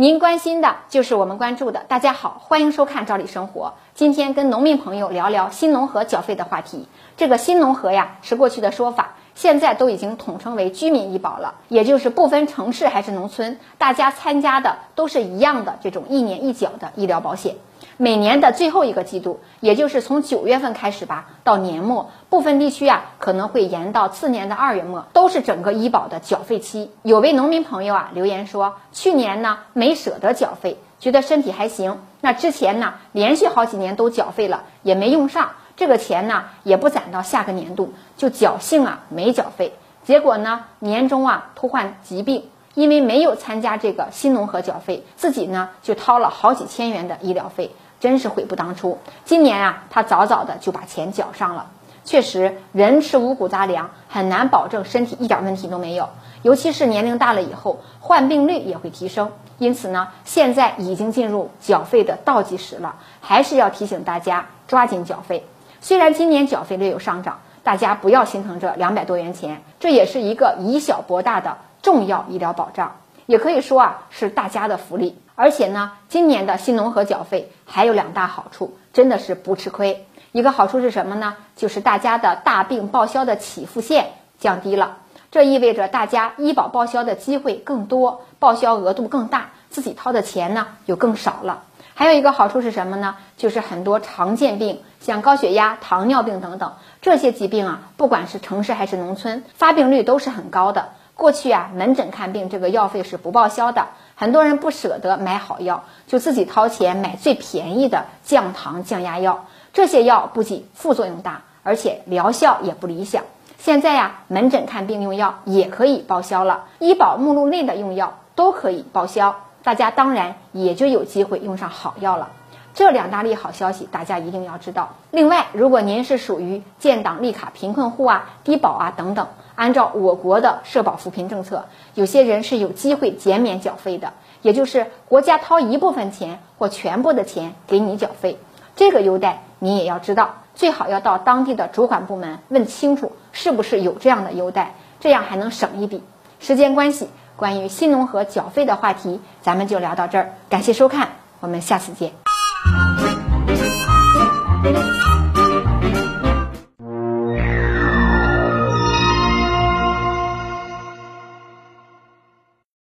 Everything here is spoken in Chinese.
您关心的就是我们关注的。大家好，欢迎收看《赵丽生活》。今天跟农民朋友聊聊新农合缴费的话题。这个新农合呀，是过去的说法，现在都已经统称为居民医保了，也就是不分城市还是农村，大家参加的都是一样的这种一年一缴的医疗保险。每年的最后一个季度，也就是从九月份开始吧，到年末，部分地区啊可能会延到次年的二月末，都是整个医保的缴费期。有位农民朋友啊留言说，去年呢没舍得缴费，觉得身体还行。那之前呢连续好几年都缴费了，也没用上这个钱呢，也不攒到下个年度，就侥幸啊没缴费。结果呢年终啊突患疾病。因为没有参加这个新农合缴费，自己呢就掏了好几千元的医疗费，真是悔不当初。今年啊，他早早的就把钱缴上了。确实，人吃五谷杂粮，很难保证身体一点问题都没有。尤其是年龄大了以后，患病率也会提升。因此呢，现在已经进入缴费的倒计时了，还是要提醒大家抓紧缴费。虽然今年缴费略有上涨，大家不要心疼这两百多元钱，这也是一个以小博大的。重要医疗保障，也可以说啊是大家的福利。而且呢，今年的新农合缴费还有两大好处，真的是不吃亏。一个好处是什么呢？就是大家的大病报销的起付线降低了，这意味着大家医保报销的机会更多，报销额度更大，自己掏的钱呢就更少了。还有一个好处是什么呢？就是很多常见病，像高血压、糖尿病等等这些疾病啊，不管是城市还是农村，发病率都是很高的。过去啊，门诊看病这个药费是不报销的，很多人不舍得买好药，就自己掏钱买最便宜的降糖降压药。这些药不仅副作用大，而且疗效也不理想。现在呀，门诊看病用药也可以报销了，医保目录内的用药都可以报销，大家当然也就有机会用上好药了。这两大利好消息，大家一定要知道。另外，如果您是属于建档立卡贫困户啊、低保啊等等，按照我国的社保扶贫政策，有些人是有机会减免缴费的，也就是国家掏一部分钱或全部的钱给你缴费。这个优待你也要知道，最好要到当地的主管部门问清楚是不是有这样的优待，这样还能省一笔。时间关系，关于新农合缴费的话题，咱们就聊到这儿。感谢收看，我们下次见。Thank you.